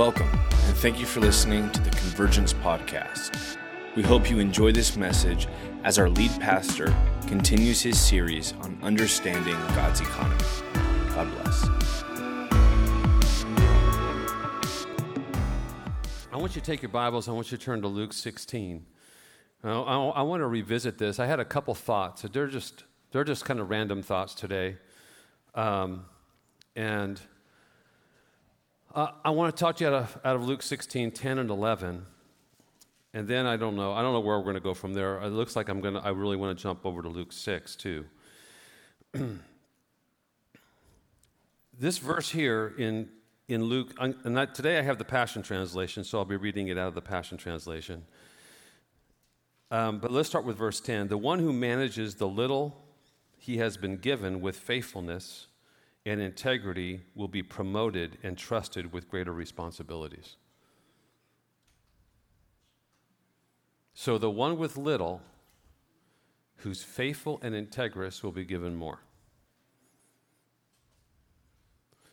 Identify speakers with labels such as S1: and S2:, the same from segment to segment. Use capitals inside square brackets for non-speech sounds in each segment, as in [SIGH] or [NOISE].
S1: Welcome, and thank you for listening to the Convergence Podcast. We hope you enjoy this message as our lead pastor continues his series on understanding God's economy. God bless.
S2: I want you to take your Bibles. I want you to turn to Luke 16. Now, I, I want to revisit this. I had a couple thoughts. They're just they're just kind of random thoughts today, um, and uh, I want to talk to you out of, out of Luke 16, 10 and 11. And then I don't know. I don't know where we're going to go from there. It looks like I'm going to, I really want to jump over to Luke 6 too. [CLEARS THROAT] this verse here in, in Luke, and I, today I have the Passion Translation, so I'll be reading it out of the Passion Translation. Um, but let's start with verse 10. The one who manages the little he has been given with faithfulness and integrity will be promoted and trusted with greater responsibilities. So the one with little, who's faithful and integrous, will be given more.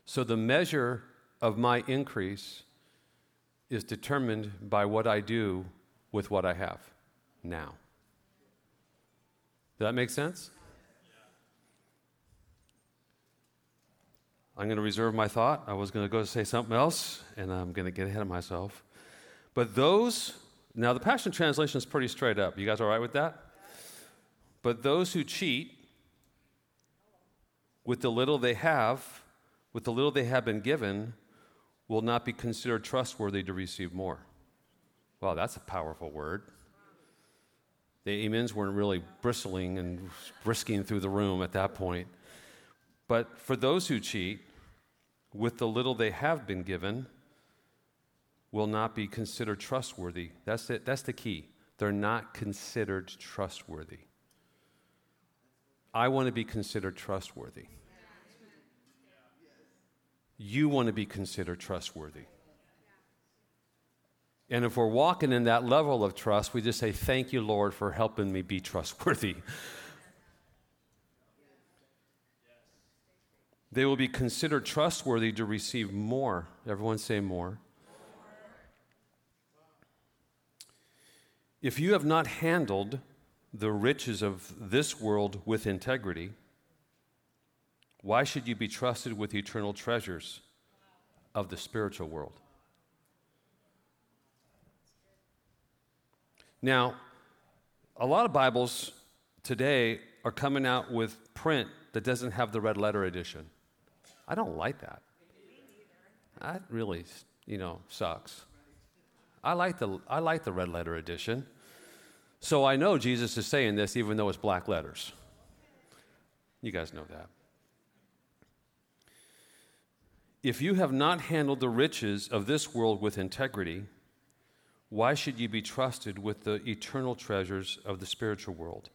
S2: So the measure of my increase is determined by what I do with what I have now. Does that make sense? I'm going to reserve my thought. I was going to go say something else, and I'm going to get ahead of myself. But those, now the Passion Translation is pretty straight up. You guys all right with that? But those who cheat with the little they have, with the little they have been given, will not be considered trustworthy to receive more. Wow, that's a powerful word. The amens weren't really bristling and brisking through the room at that point. But for those who cheat, with the little they have been given, will not be considered trustworthy. That's it. That's the key. They're not considered trustworthy. I want to be considered trustworthy. You want to be considered trustworthy. And if we're walking in that level of trust, we just say, Thank you, Lord, for helping me be trustworthy. [LAUGHS] They will be considered trustworthy to receive more. Everyone say more. If you have not handled the riches of this world with integrity, why should you be trusted with eternal treasures of the spiritual world? Now, a lot of Bibles today are coming out with print that doesn't have the red letter edition. I don't like that. That really, you know, sucks. I like the I like the red letter edition. So I know Jesus is saying this even though it's black letters. You guys know that. If you have not handled the riches of this world with integrity, why should you be trusted with the eternal treasures of the spiritual world?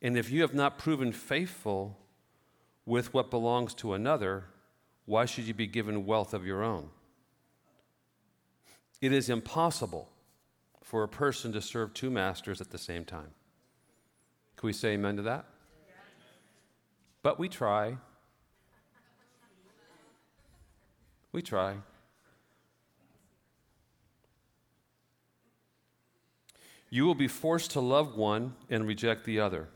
S2: And if you have not proven faithful with what belongs to another, why should you be given wealth of your own? It is impossible for a person to serve two masters at the same time. Can we say amen to that? But we try. We try. You will be forced to love one and reject the other.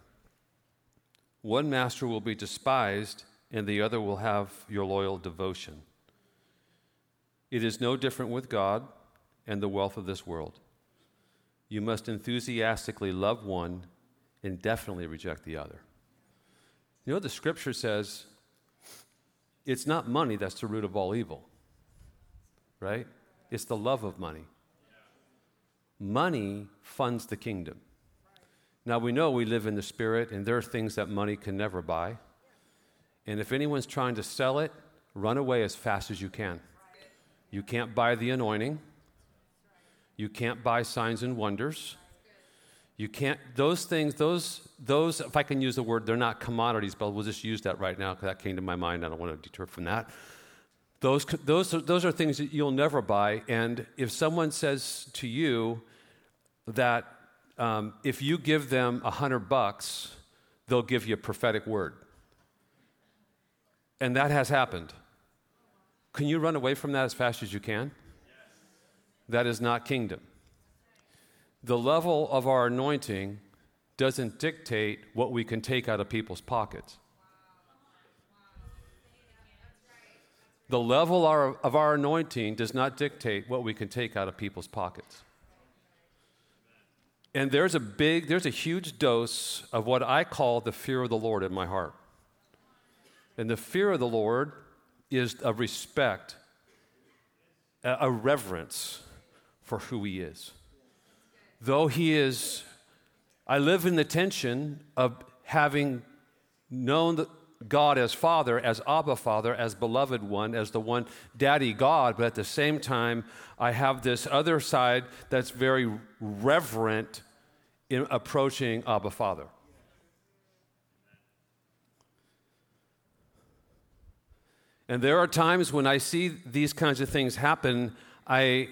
S2: One master will be despised, and the other will have your loyal devotion. It is no different with God and the wealth of this world. You must enthusiastically love one and definitely reject the other. You know, the scripture says it's not money that's the root of all evil, right? It's the love of money. Money funds the kingdom. Now, we know we live in the Spirit, and there are things that money can never buy. And if anyone's trying to sell it, run away as fast as you can. You can't buy the anointing. You can't buy signs and wonders. You can't, those things, those, those, if I can use the word, they're not commodities, but we'll just use that right now because that came to my mind. I don't want to deter from that. Those, those, those are things that you'll never buy. And if someone says to you that um, if you give them a hundred bucks, they'll give you a prophetic word. And that has happened. Can you run away from that as fast as you can? That is not kingdom. The level of our anointing doesn't dictate what we can take out of people's pockets. The level of our anointing does not dictate what we can take out of people's pockets. And there's a big, there's a huge dose of what I call the fear of the Lord in my heart. And the fear of the Lord is a respect, a reverence for who He is. Though He is, I live in the tension of having known God as Father, as Abba Father, as beloved one, as the one daddy God, but at the same time, I have this other side that's very reverent in approaching Abba Father. And there are times when I see these kinds of things happen, I,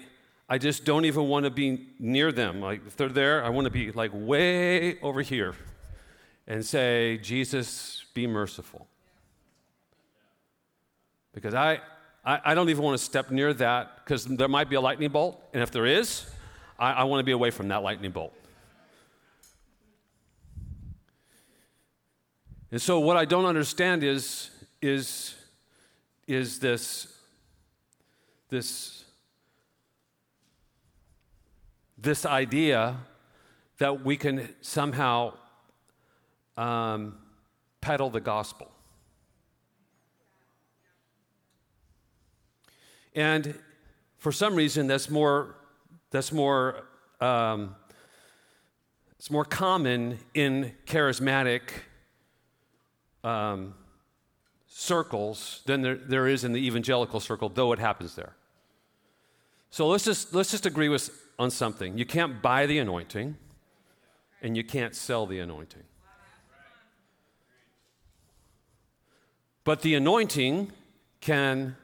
S2: I just don't even want to be near them. Like, if they're there, I want to be like way over here and say, Jesus, be merciful. Because I, I, I don't even want to step near that because there might be a lightning bolt. And if there is, I, I want to be away from that lightning bolt. And so, what I don't understand is, is, is this, this, this idea that we can somehow um, peddle the gospel. And for some reason, that's more, that's more, um, it's more common in charismatic um, circles than there, there is in the evangelical circle, though it happens there. So let's just, let's just agree with, on something. You can't buy the anointing, and you can't sell the anointing. But the anointing can,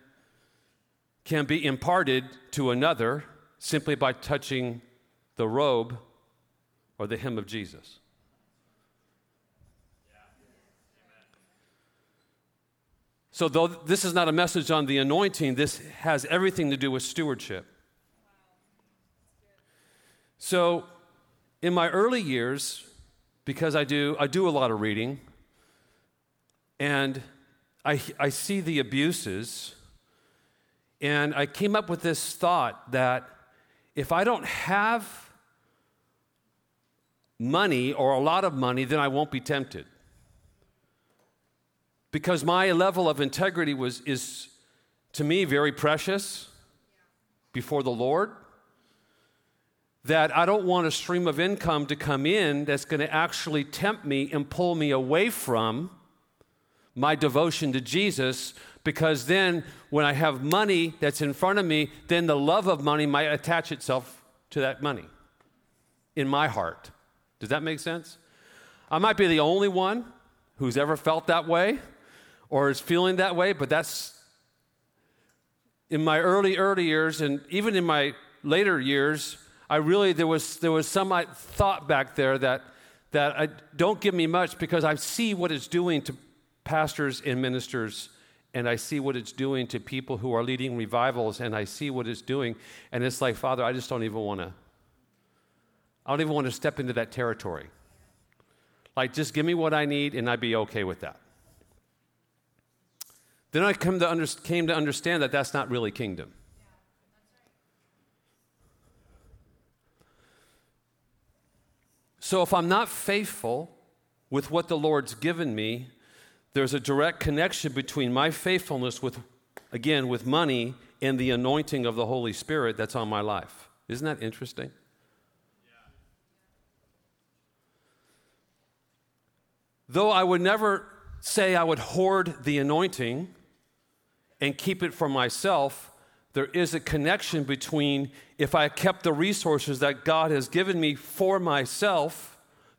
S2: can be imparted to another simply by touching the robe or the hem of Jesus. So, though this is not a message on the anointing, this has everything to do with stewardship. So, in my early years, because I do, I do a lot of reading, and I, I see the abuses, and I came up with this thought that if I don't have money or a lot of money, then I won't be tempted. Because my level of integrity was, is, to me, very precious before the Lord. That I don't want a stream of income to come in that's going to actually tempt me and pull me away from my devotion to Jesus because then when I have money that's in front of me, then the love of money might attach itself to that money in my heart. Does that make sense? I might be the only one who's ever felt that way or is feeling that way, but that's in my early, early years and even in my later years, I really, there was, there was some thought back there that, that I, don't give me much because I see what it's doing to pastors and ministers and I see what it's doing to people who are leading revivals, and I see what it's doing, and it's like, Father, I just don't even want to. I don't even want to step into that territory. Like, just give me what I need, and I'd be okay with that. Then I come to under, came to understand that that's not really kingdom. So if I'm not faithful with what the Lord's given me, there's a direct connection between my faithfulness with, again, with money and the anointing of the Holy Spirit that's on my life. Isn't that interesting? Though I would never say I would hoard the anointing and keep it for myself, there is a connection between if I kept the resources that God has given me for myself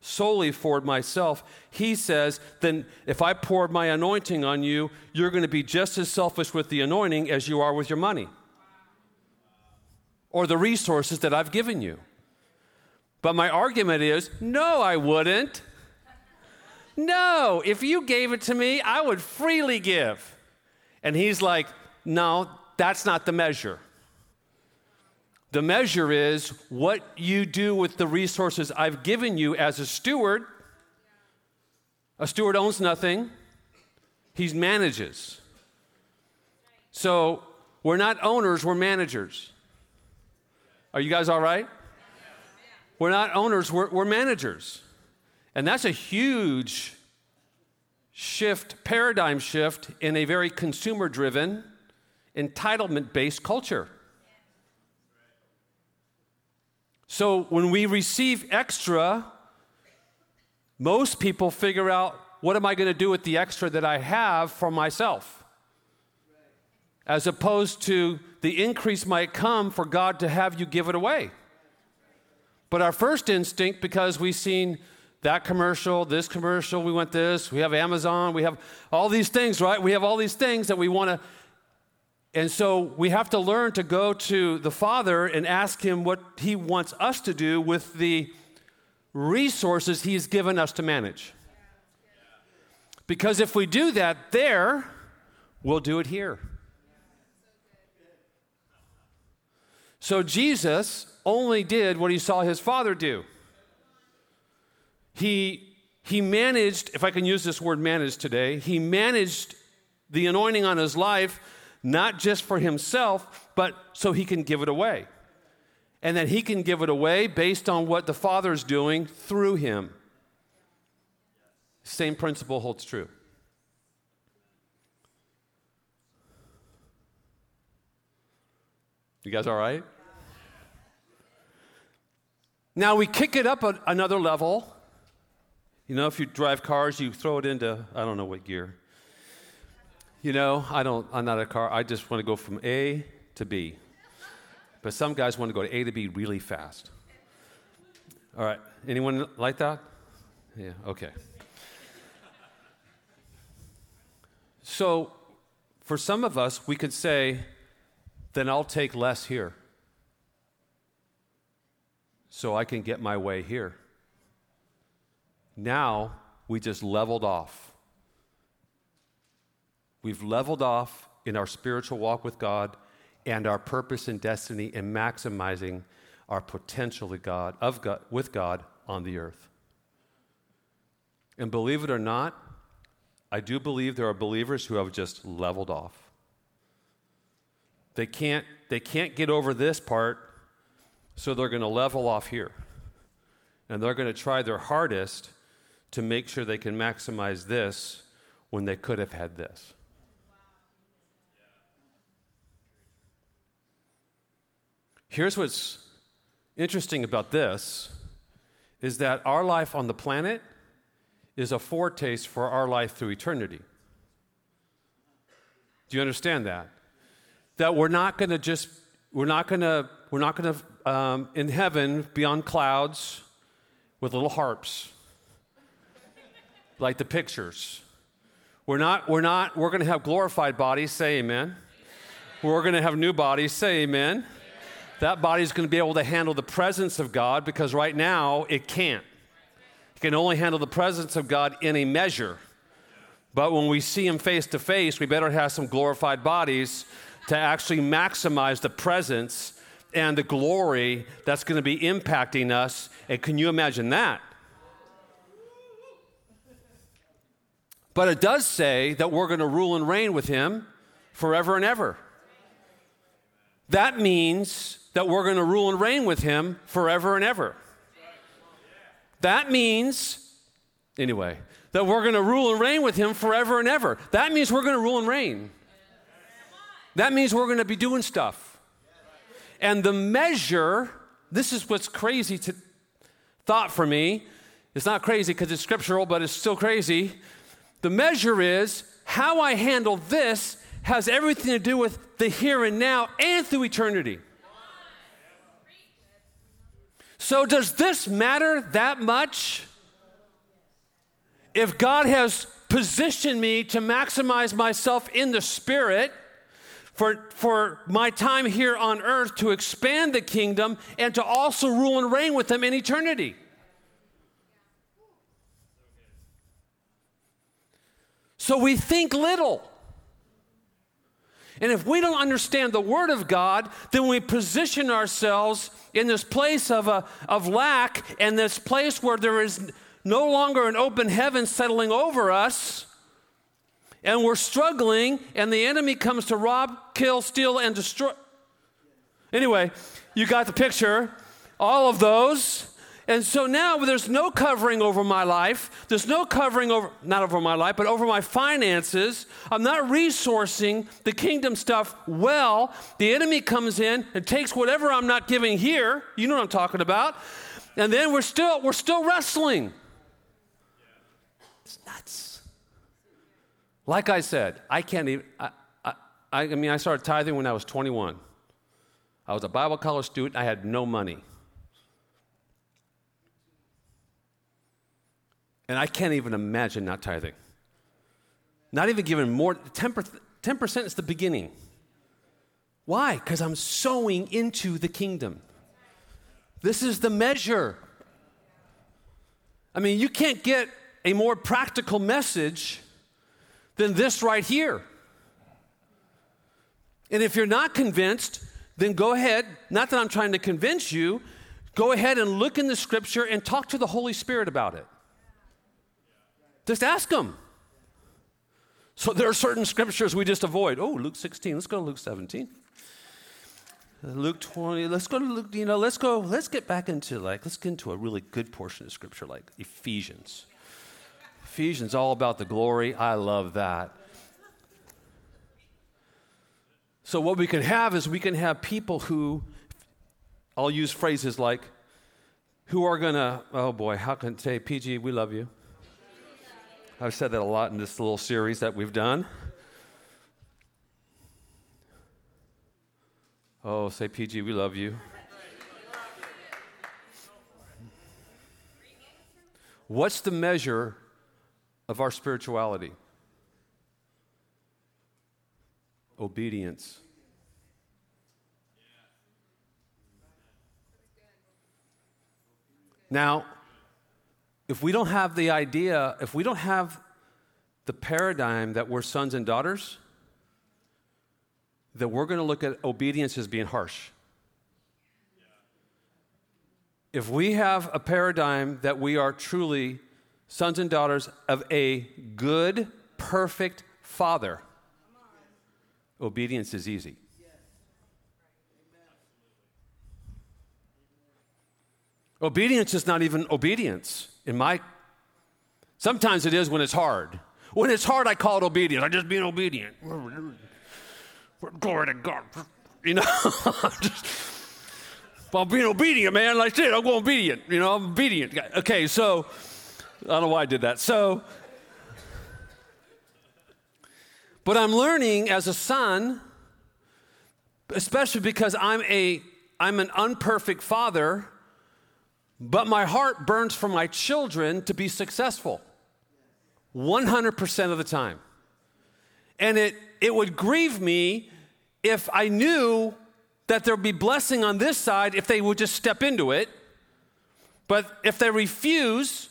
S2: solely for myself. He says, then if I poured my anointing on you, you're going to be just as selfish with the anointing as you are with your money or the resources that I've given you. But my argument is no, I wouldn't. No, if you gave it to me, I would freely give. And he's like, no, that's not the measure. The measure is what you do with the resources I've given you as a steward. A steward owns nothing, he manages. So we're not owners, we're managers. Are you guys all right? We're not owners, we're, we're managers. And that's a huge shift, paradigm shift in a very consumer driven, entitlement based culture. So when we receive extra, most people figure out what am I going to do with the extra that I have for myself? As opposed to the increase might come for God to have you give it away. But our first instinct, because we've seen that commercial, this commercial, we want this, we have Amazon, we have all these things, right? We have all these things that we want to and so we have to learn to go to the Father and ask Him what He wants us to do with the resources He's given us to manage. Because if we do that there, we'll do it here. So Jesus only did what he saw his father do. He, he managed, if I can use this word managed today, he managed the anointing on his life not just for himself, but so he can give it away. And that he can give it away based on what the Father is doing through him. Same principle holds true. You guys all right? Now we kick it up a, another level. You know, if you drive cars, you throw it into, I don't know what gear. You know, I don't, I'm not a car. I just want to go from A to B. But some guys want to go to A to B really fast. All right. Anyone like that? Yeah, okay. So, for some of us, we could say, then I'll take less here so I can get my way here. Now, we just leveled off. We've leveled off in our spiritual walk with God and our purpose and destiny in maximizing our potential God, of God, with God on the earth. And believe it or not, I do believe there are believers who have just leveled off. They can't, they can't get over this part, so they're going to level off here. And they're going to try their hardest to make sure they can maximize this when they could have had this. Here's what's interesting about this is that our life on the planet is a foretaste for our life through eternity. Do you understand that? That we're not going to just, we're not going to, we're not going to, um, in heaven, beyond clouds, with little harps, like the pictures. We're not, we're not, we're going to have glorified bodies, say amen. We're going to have new bodies, say amen that body is going to be able to handle the presence of God because right now it can't. It can only handle the presence of God in a measure. But when we see Him face to face, we better have some glorified bodies to actually maximize the presence and the glory that's going to be impacting us. And can you imagine that? But it does say that we're going to rule and reign with Him forever and ever. That means that we're going to rule and reign with him forever and ever. That means, anyway, that we're going to rule and reign with him forever and ever. That means we're going to rule and reign. That means we're going to be doing stuff. And the measure, this is what's crazy to thought for me. It's not crazy because it's scriptural, but it's still crazy. The measure is how I handle this has everything to do with the here and now and through eternity. So, does this matter that much? If God has positioned me to maximize myself in the Spirit for, for my time here on earth to expand the kingdom and to also rule and reign with Him in eternity. So we think little. And if we don't understand the Word of God, then we position ourselves in this place of, a, of lack and this place where there is no longer an open heaven settling over us. And we're struggling, and the enemy comes to rob, kill, steal, and destroy. Anyway, you got the picture. All of those. And so now there's no covering over my life. There's no covering over, not over my life, but over my finances. I'm not resourcing the kingdom stuff well. The enemy comes in and takes whatever I'm not giving here. You know what I'm talking about. And then we're still, we're still wrestling. It's nuts. Like I said, I can't even, I, I, I mean, I started tithing when I was 21. I was a Bible college student. I had no money. And I can't even imagine not tithing. Not even giving more, 10%, 10% is the beginning. Why? Because I'm sowing into the kingdom. This is the measure. I mean, you can't get a more practical message than this right here. And if you're not convinced, then go ahead, not that I'm trying to convince you, go ahead and look in the scripture and talk to the Holy Spirit about it. Just ask them. So there are certain scriptures we just avoid. Oh, Luke 16. Let's go to Luke 17. Luke 20. Let's go to Luke, you know, let's go, let's get back into like, let's get into a really good portion of scripture like Ephesians. Ephesians, all about the glory. I love that. So, what we can have is we can have people who, I'll use phrases like, who are going to, oh boy, how can say, PG, we love you. I've said that a lot in this little series that we've done. Oh, say, PG, we love you. What's the measure of our spirituality? Obedience. Now, if we don't have the idea, if we don't have the paradigm that we're sons and daughters, that we're going to look at obedience as being harsh. If we have a paradigm that we are truly sons and daughters of a good, perfect father, obedience is easy. Obedience is not even obedience in my sometimes it is when it's hard when it's hard i call it obedience i'm just being obedient glory to god you know [LAUGHS] just, I'm being obedient, man. Like said, I'm going obedient. You know, I'm obedient. Okay, so I don't know why I did that. So, but I'm learning as a son, especially because I'm a I'm an unperfect father but my heart burns for my children to be successful 100% of the time. And it, it would grieve me if I knew that there'd be blessing on this side if they would just step into it. But if they refuse,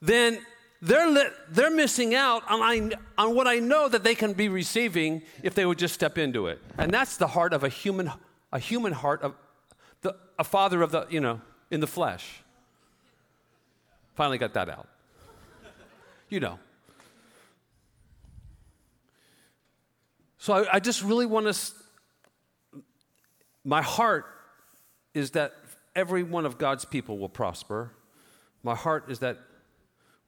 S2: then they're, li- they're missing out on, I, on what I know that they can be receiving if they would just step into it. And that's the heart of a human, a human heart of the, a father of the, you know, in the flesh. Finally got that out. You know. So I, I just really want to. My heart is that every one of God's people will prosper. My heart is that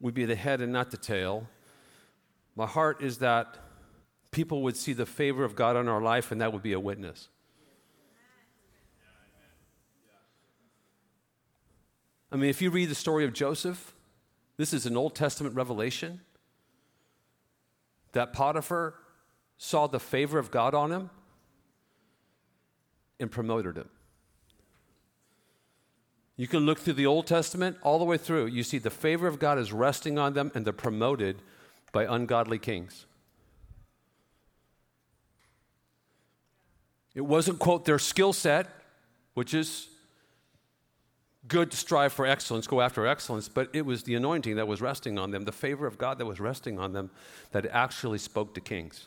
S2: we be the head and not the tail. My heart is that people would see the favor of God on our life and that would be a witness. I mean, if you read the story of Joseph, this is an Old Testament revelation that Potiphar saw the favor of God on him and promoted him. You can look through the Old Testament all the way through. You see the favor of God is resting on them and they're promoted by ungodly kings. It wasn't, quote, their skill set, which is good to strive for excellence, go after excellence, but it was the anointing that was resting on them, the favor of God that was resting on them, that actually spoke to kings.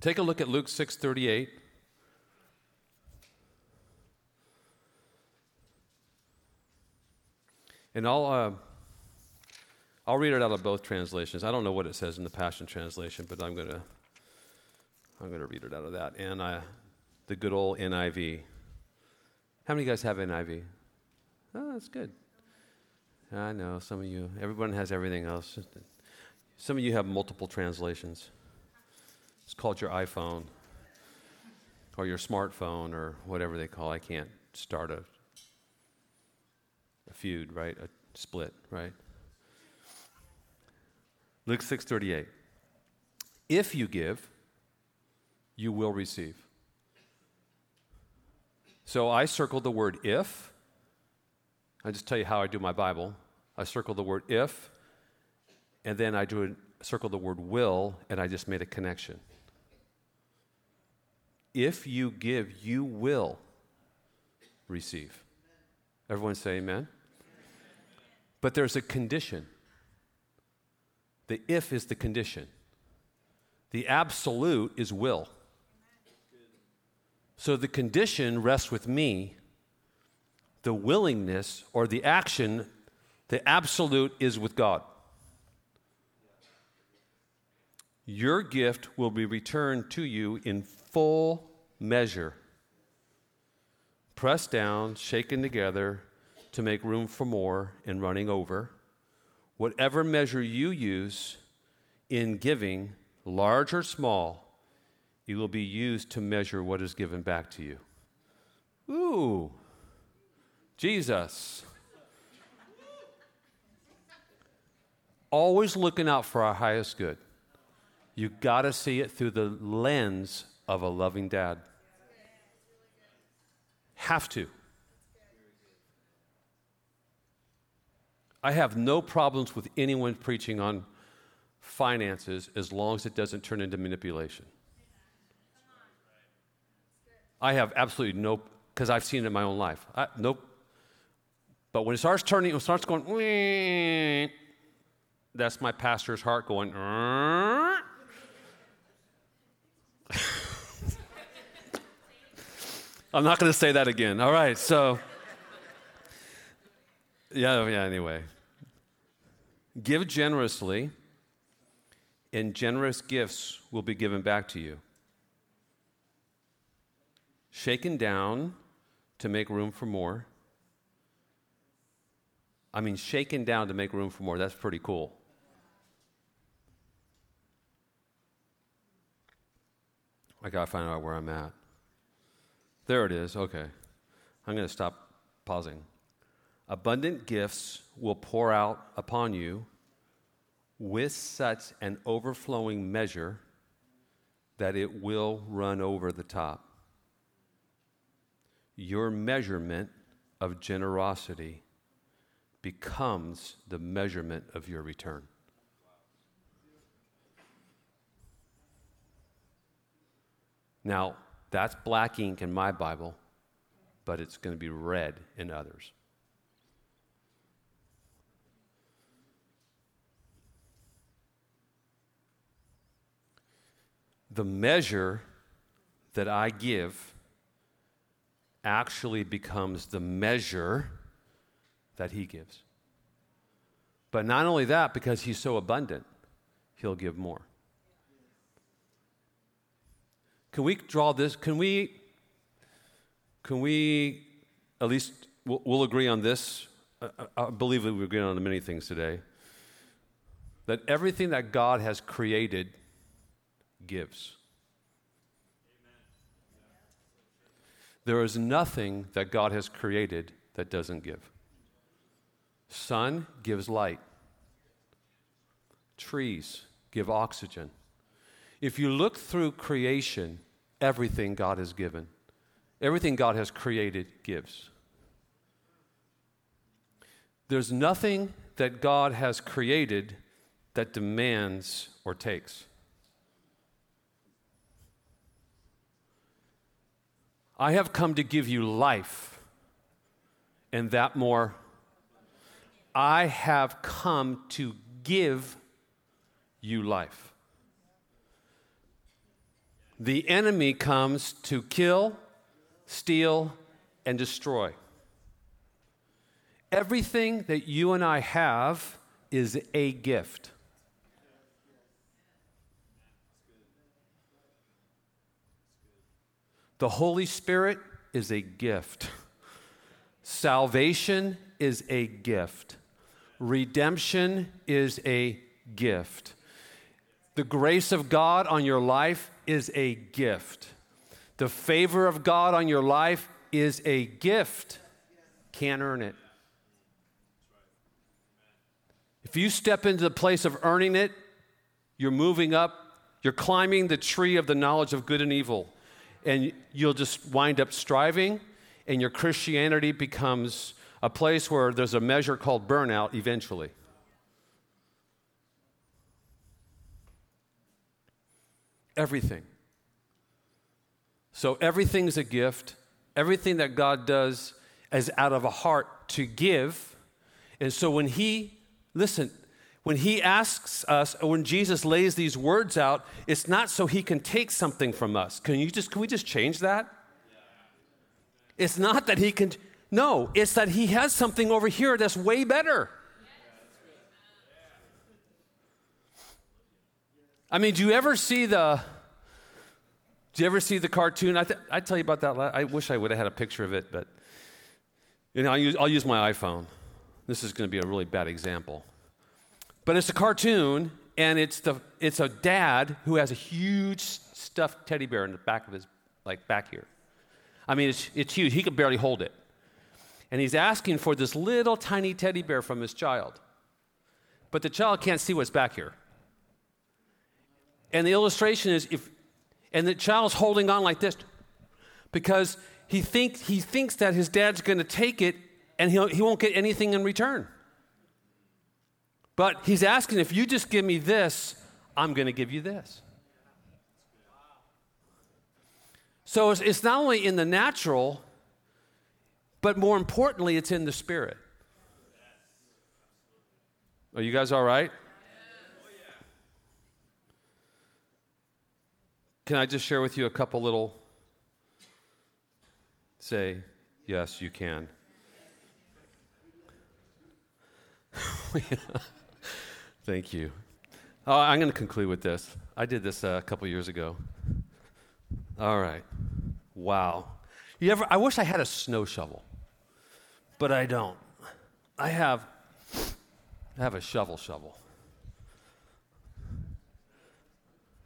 S2: Take a look at Luke 6:38. And I'll, uh, I'll read it out of both translations. I don't know what it says in the Passion Translation, but I'm going to I'm going to read it out of that. And uh, the good old NIV. How many of you guys have NIV? Oh, that's good. I know some of you, everyone has everything else. Some of you have multiple translations. It's called your iPhone or your smartphone or whatever they call. I can't start a a feud, right? A split, right? Luke 6:38. If you give, you will receive. So I circled the word if. I just tell you how I do my Bible. I circle the word if, and then I do a, circle the word will, and I just made a connection. If you give, you will receive. Everyone say amen. But there's a condition. The if is the condition. The absolute is will. So the condition rests with me. The willingness or the action, the absolute is with God. Your gift will be returned to you in full measure, pressed down, shaken together to make room for more and running over. Whatever measure you use in giving, large or small, it will be used to measure what is given back to you. Ooh, Jesus. Always looking out for our highest good. You got to see it through the lens of a loving dad. Have to. I have no problems with anyone preaching on finances as long as it doesn't turn into manipulation. I have absolutely no, because I've seen it in my own life. I, nope. But when it starts turning, it starts going, that's my pastor's heart going, [LAUGHS] I'm not going to say that again. All right, so, yeah, yeah, anyway. Give generously, and generous gifts will be given back to you. Shaken down to make room for more. I mean, shaken down to make room for more. That's pretty cool. I got to find out where I'm at. There it is. Okay. I'm to stop pausing. Abundant gifts will pour out upon you with such an overflowing measure that it will run over the top. Your measurement of generosity becomes the measurement of your return. Now, that's black ink in my Bible, but it's going to be red in others. the measure that I give actually becomes the measure that He gives. But not only that, because He's so abundant, He'll give more. Can we draw this? Can we? Can we at least we'll, we'll agree on this? I, I believe we agree on many things today. That everything that God has created gives. There is nothing that God has created that doesn't give. Sun gives light. Trees give oxygen. If you look through creation, everything God has given, everything God has created gives. There's nothing that God has created that demands or takes. I have come to give you life, and that more. I have come to give you life. The enemy comes to kill, steal, and destroy. Everything that you and I have is a gift. The Holy Spirit is a gift. Salvation is a gift. Redemption is a gift. The grace of God on your life is a gift. The favor of God on your life is a gift. Can't earn it. If you step into the place of earning it, you're moving up, you're climbing the tree of the knowledge of good and evil and you'll just wind up striving, and your Christianity becomes a place where there's a measure called burnout eventually. Everything. So everything's a gift. Everything that God does is out of a heart to give. And so when He, listen, when he asks us, when Jesus lays these words out, it's not so he can take something from us. Can you just can we just change that? It's not that he can no, it's that he has something over here that's way better. I mean, do you ever see the do you ever see the cartoon? I, th- I tell you about that. I wish I would have had a picture of it, but you know, I'll use, I'll use my iPhone. This is going to be a really bad example. But it's a cartoon, and it's, the, it's a dad who has a huge stuffed teddy bear in the back of his, like back here. I mean, it's, it's huge. He could barely hold it. And he's asking for this little tiny teddy bear from his child. But the child can't see what's back here. And the illustration is if, and the child's holding on like this because he, think, he thinks that his dad's going to take it and he'll, he won't get anything in return. But he's asking, if you just give me this, I'm going to give you this. So it's, it's not only in the natural, but more importantly, it's in the spirit. Are you guys all right? Can I just share with you a couple little say, yes, you can. [LAUGHS] Uh, Thank you. Oh, I'm going to conclude with this. I did this uh, a couple years ago. All right. Wow. You ever? I wish I had a snow shovel, but I don't. I have. I have a shovel shovel.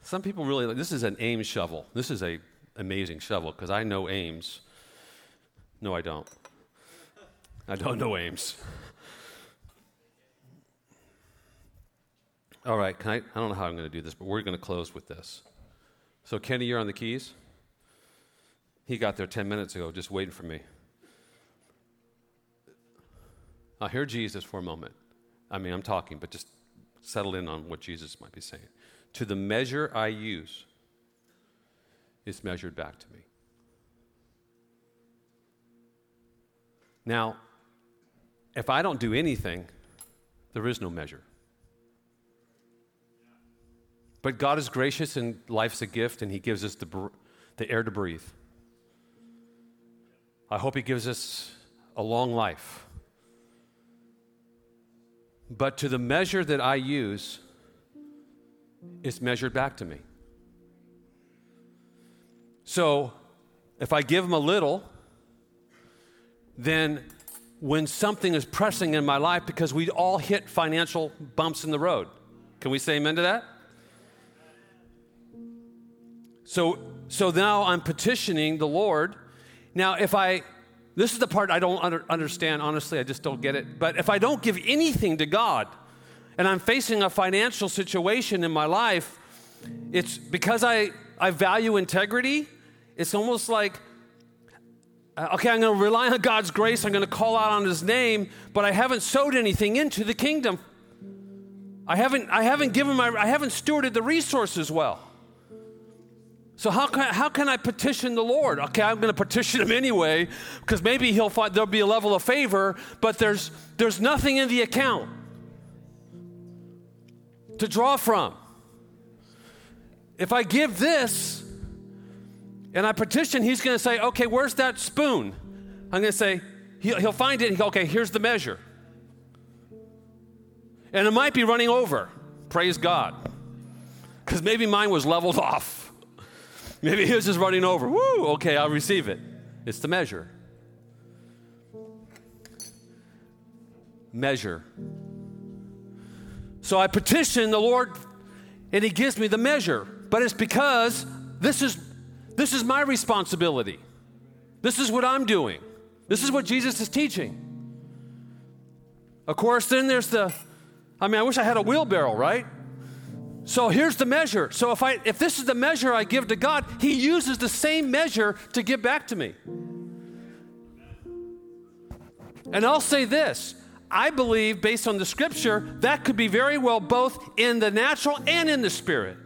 S2: Some people really like this is an Ames shovel. This is a amazing shovel because I know Ames. No, I don't. I don't know Ames. All right, I, I don't know how I'm going to do this, but we're going to close with this. So, Kenny, you're on the keys? He got there 10 minutes ago, just waiting for me. Now, hear Jesus for a moment. I mean, I'm talking, but just settle in on what Jesus might be saying. To the measure I use, it's measured back to me. Now, if I don't do anything, there is no measure. But God is gracious and life's a gift, and He gives us the, the air to breathe. I hope He gives us a long life. But to the measure that I use, it's measured back to me. So if I give Him a little, then when something is pressing in my life, because we all hit financial bumps in the road, can we say amen to that? So, so now I'm petitioning the Lord. Now, if I, this is the part I don't under, understand, honestly, I just don't get it. But if I don't give anything to God and I'm facing a financial situation in my life, it's because I, I value integrity, it's almost like, uh, okay, I'm going to rely on God's grace, I'm going to call out on His name, but I haven't sowed anything into the kingdom. I haven't, I haven't given my, I haven't stewarded the resources well. So how can, how can I petition the Lord? Okay, I'm going to petition him anyway because maybe he'll find there'll be a level of favor, but there's there's nothing in the account to draw from. If I give this, and I petition, he's going to say, okay, where's that spoon? I'm going to say, he'll, he'll find it okay, here's the measure. And it might be running over. Praise God. Because maybe mine was leveled [LAUGHS] off. [LAUGHS] Maybe he was just running over. Woo, okay, I'll receive it. It's the measure. Measure. So I petition the Lord, and He gives me the measure. But it's because this is this is my responsibility. This is what I'm doing. This is what Jesus is teaching. Of course, then there's the I mean, I wish I had a wheelbarrow, right? So here's the measure. So if I if this is the measure I give to God, he uses the same measure to give back to me. And I'll say this, I believe based on the scripture that could be very well both in the natural and in the spirit.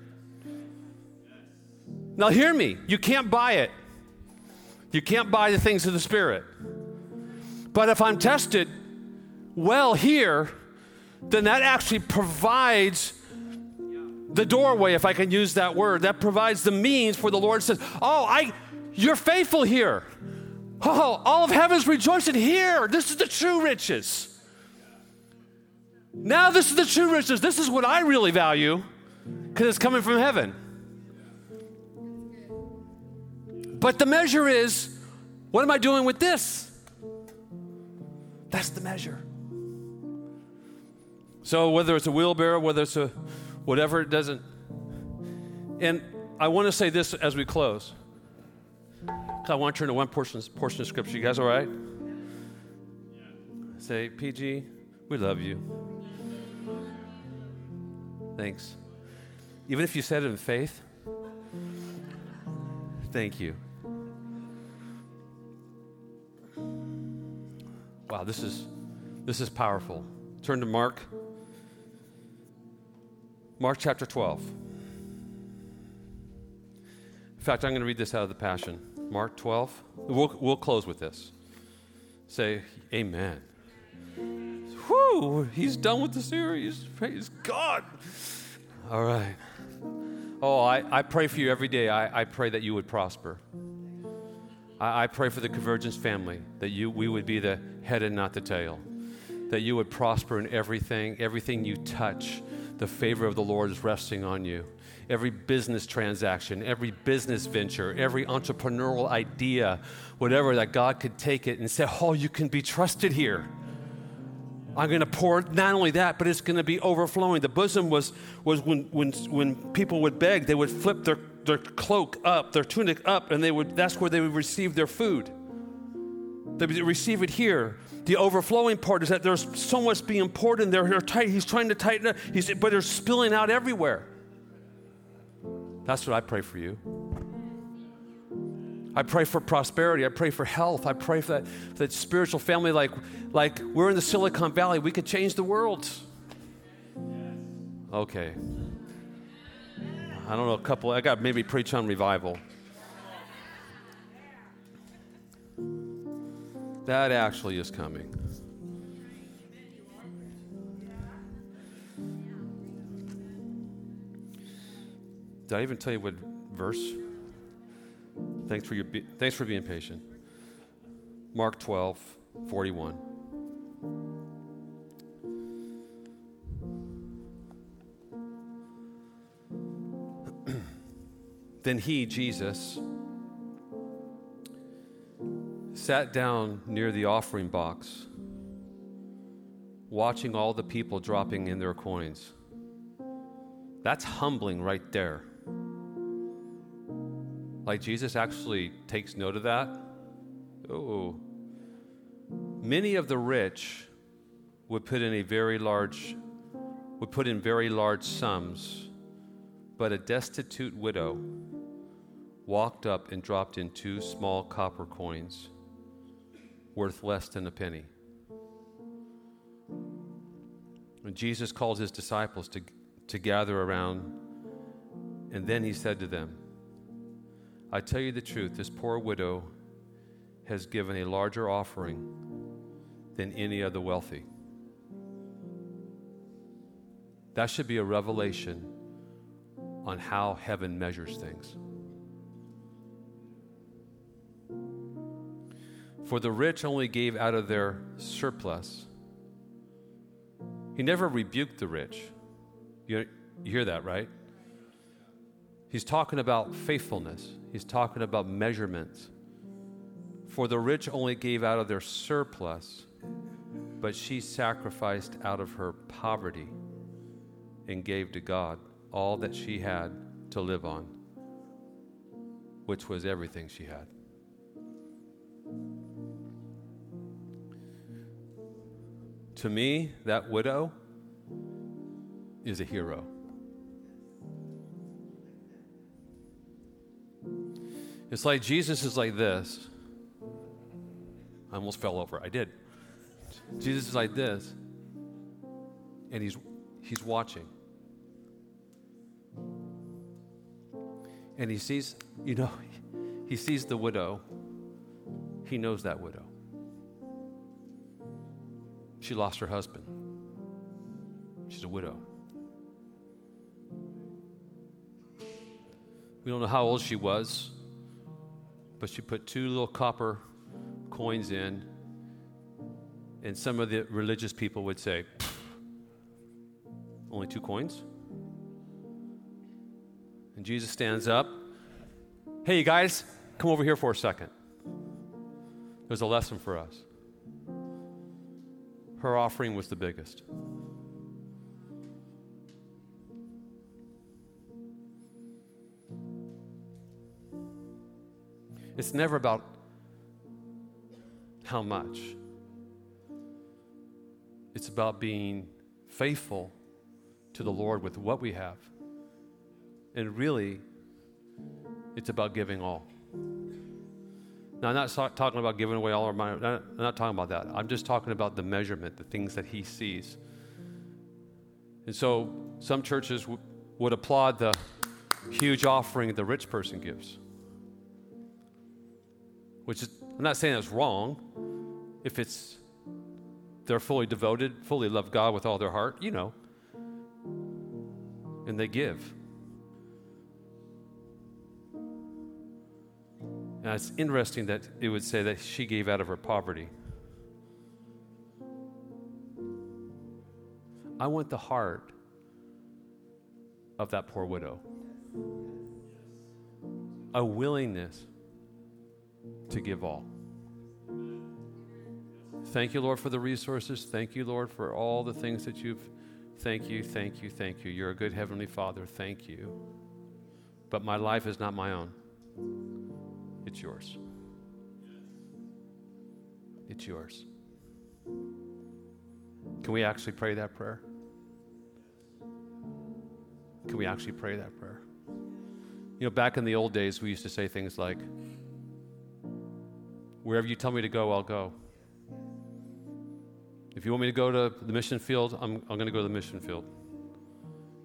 S2: Now, hear me. You can't buy it. You can't buy the things of the Spirit. But if I'm tested well here, then that actually provides the doorway, if I can use that word. That provides the means for the Lord says, Oh, I you're faithful here. Oh, all of heaven's rejoicing here. This is the true riches. Now, this is the true riches. This is what I really value because it's coming from heaven. But the measure is what am I doing with this? That's the measure. So whether it's a wheelbarrow, whether it's a whatever, it doesn't. And I want to say this as we close. I want to turn to one portion, portion of scripture. You guys all right? Say, PG, we love you. Thanks. Even if you said it in faith, thank you. Wow, this is this is powerful. Turn to Mark. Mark chapter 12. In fact, I'm going to read this out of the Passion. Mark 12. We'll, we'll close with this. Say, Amen. Whew, he's done with the series. Praise God. All right. Oh, I, I pray for you every day. I, I pray that you would prosper. I, I pray for the Convergence family that you, we would be the head and not the tail, that you would prosper in everything, everything you touch. The favor of the Lord is resting on you. Every business transaction, every business venture, every entrepreneurial idea, whatever, that God could take it and say, Oh, you can be trusted here. I'm going to pour not only that, but it's going to be overflowing. The bosom was, was when, when, when people would beg, they would flip their their cloak up, their tunic up, and they would, that's where they would receive their food. They receive it here. The overflowing part is that there's so much being poured in there. Tight, he's trying to tighten it, he's, but they're spilling out everywhere. That's what I pray for you. I pray for prosperity. I pray for health. I pray for that, that spiritual family like, like we're in the Silicon Valley. We could change the world. Okay. I don't know, a couple, I got maybe preach on revival. That actually is coming. Did I even tell you what verse? Thanks for, your, thanks for being patient. Mark 12, 41. [CLEARS THROAT] Then he, Jesus, sat down near the offering box, watching all the people dropping in their coins. That's humbling right there. Like Jesus actually takes note of that. Oh. Many of the rich would put in a very large would put in very large sums, but a destitute widow walked up and dropped in two small copper coins worth less than a penny. Jesus called his disciples to, to gather around, and then he said to them, I tell you the truth, this poor widow has given a larger offering than any of the wealthy. That should be a revelation on how heaven measures things. For the rich only gave out of their surplus. He never rebuked the rich. You, hear that, right? He's talking about faithfulness, he's talking about measurements. For the rich only gave out of their surplus, but she sacrificed out of her poverty and gave to God all that she had to live on, which was everything she had. To me, that widow is a hero. It's like Jesus is like this. I almost fell over. I did. Jesus is like this, and he's, he's watching. And he sees, you know, [LAUGHS] he sees the widow. He knows that widow. She lost her husband. She's a widow. We don't know how old she was, but she put two little copper coins in. And some of the religious people would say, Only two coins? And Jesus stands up. Hey, you guys, come over here for a second. There's a lesson for us. Her offering was the biggest. It's never about how much. It's about being faithful to the Lord with what we have. And really, it's about giving all. Now, I'm not talking about giving away all our money. I'm not talking about that. I'm just talking about the measurement, the things that He sees. And so, some churches w- would applaud the huge offering the rich person gives, which is, I'm not saying it's wrong. If it's they're fully devoted, fully love God with all their heart, you know, and they give. And it's interesting that it would say that she gave out of her poverty. I want the heart of that poor widow. A willingness to give all. Thank you, Lord, for the resources. Thank you, Lord, for all the things that you've. Thank you, thank you, thank you. You're a good Heavenly Father. Thank you. But my life is not my own. It's yours. It's yours. Can we actually pray that prayer? Can we actually pray that prayer? You know, back in the old days, we used to say things like, Wherever you tell me to go, I'll go. If you want me to go to the mission field, I'm, I'm going to go to the mission field.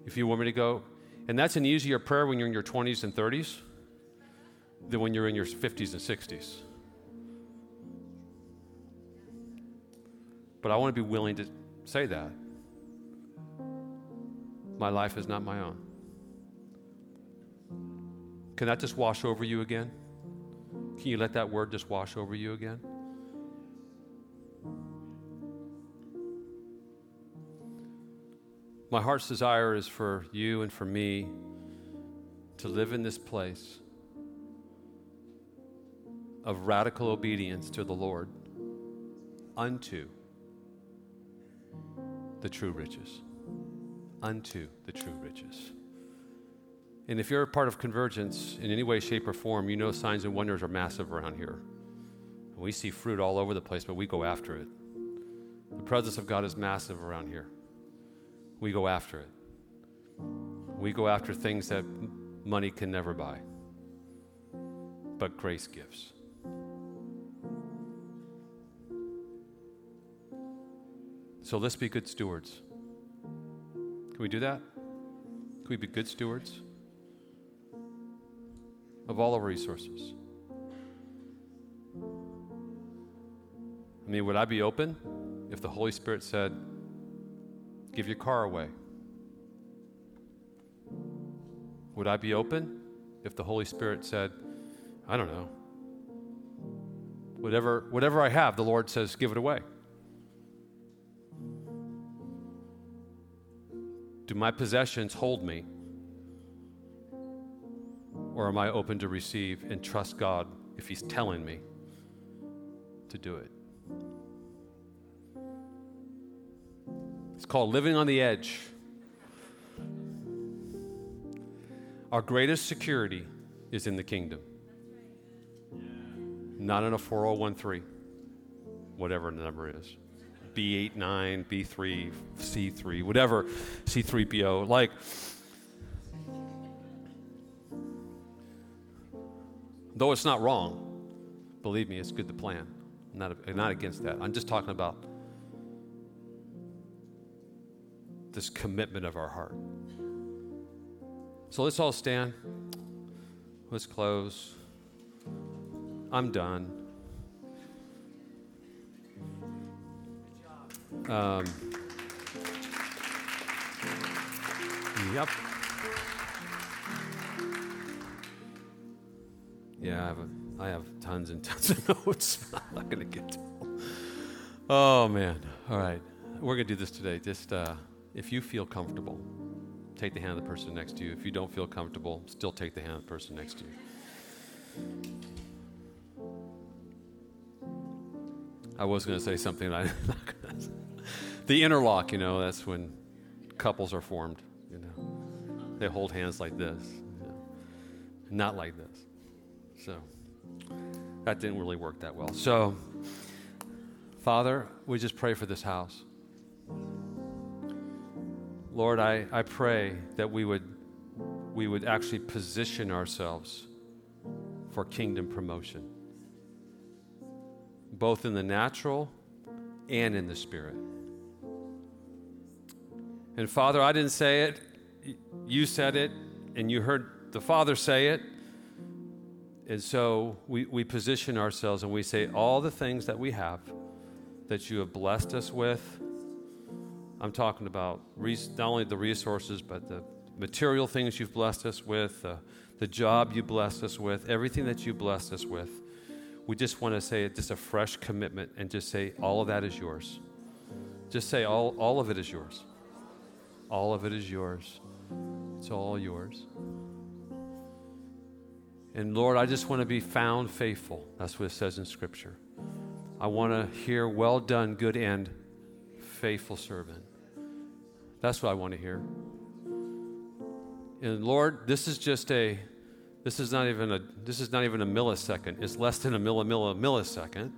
S2: If you want me to go, and that's an easier prayer when you're in your 20s and 30s than when you're in your 50s and 60s. But I want to be willing to say that. My life is not my own. Can that just wash over you again? Can you let that word just wash over you again? My heart's desire is for you and for me to live in this place of radical obedience to the Lord unto the true riches. Unto the true riches. And if you're a part of Convergence in any way, shape, or form, you know signs and wonders are massive around here. We see fruit all over the place, but we go after it. The presence of God is massive around here. We go after it. We go after things that money can never buy, but grace gives. So let's be good stewards. Can we do that? Can we be good stewards of all our resources? I mean, would I be open if the Holy Spirit said, give your car away? Would I be open if the Holy Spirit said, I don't know, Whatever, whatever I have, the Lord says, give it away. Do my possessions hold me? Or am I open to receive and trust God if He's telling me to do it? It's called living on the edge. Our greatest security is in the kingdom, not in a 4013, whatever the number is. B89, B3, C3, whatever, C3PO. Like, though it's not wrong, believe me, it's good to plan. I'm not, not against that. I'm just talking about this commitment of our heart. So let's all stand. Let's close. I'm done. Um, yep. Yeah, I have, a, I have tons and [LAUGHS] tons of notes. [LAUGHS] I'm not going to get to. Oh, man. All right. We're going to do this today. Just uh, if you feel comfortable, take the hand of the person next to you. If you don't feel comfortable, still take the hand of the person next to you. I was going to say something I'm [LAUGHS] not going to the interlock, you know, that's when couples are formed, you know. They hold hands like this, you know, not like this. So that didn't really work that well. So, Father, we just pray for this house. Lord, I, I pray that we would, we would actually position ourselves for kingdom promotion, both in the natural and in the spirit. And Father, I didn't say it, you said it, and you heard the Father say it. And so we, we position ourselves and we say, all the things that we have that you have blessed us with. I'm talking about res- not only the resources, but the material things you've blessed us with, uh, the job you blessed us with, everything that you blessed us with. We just want to say it just a fresh commitment and just say, all of that is yours. Just say, all, all of it is yours. All of it is yours. It's all yours. And Lord, I just want to be found faithful. That's what it says in Scripture. I want to hear, well done, good and faithful servant. That's what I want to hear. And Lord, this is just a, this is not even a, this is not even a millisecond. It's less than a milli, milli, millisecond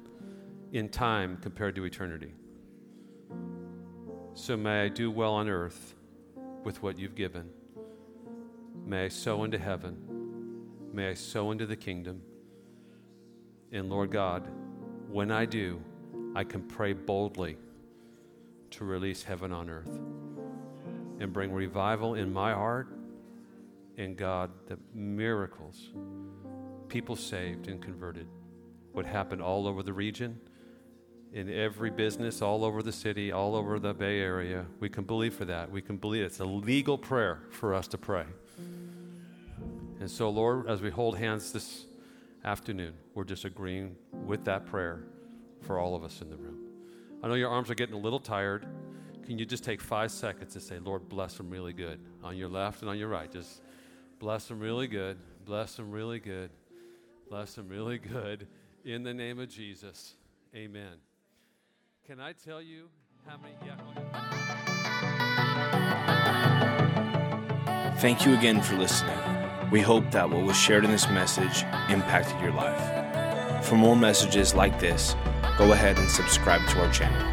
S2: in time compared to eternity. So may I do well on earth with what you've given. May I sow into heaven. May I sow into the kingdom. And Lord God, when I do, I can pray boldly to release heaven on earth and bring revival in my heart and God that miracles, people saved and converted would happen all over the region in every business all over the city, all over the Bay Area. We can believe for that. We can believe it's a legal prayer for us to pray. And so, Lord, as we hold hands this afternoon, we're just agreeing with that prayer for all of us in the room. I know your arms are getting a little tired. Can you just take five seconds to say, Lord, bless them really good on your left and on your right? Just bless them really good. Bless them really good. Bless them really good. In the name of Jesus, amen. Can I tell you how many? Yeah.
S1: Thank you again for listening. We hope that what was shared in this message impacted your life. For more messages like this, go ahead and subscribe to our channel.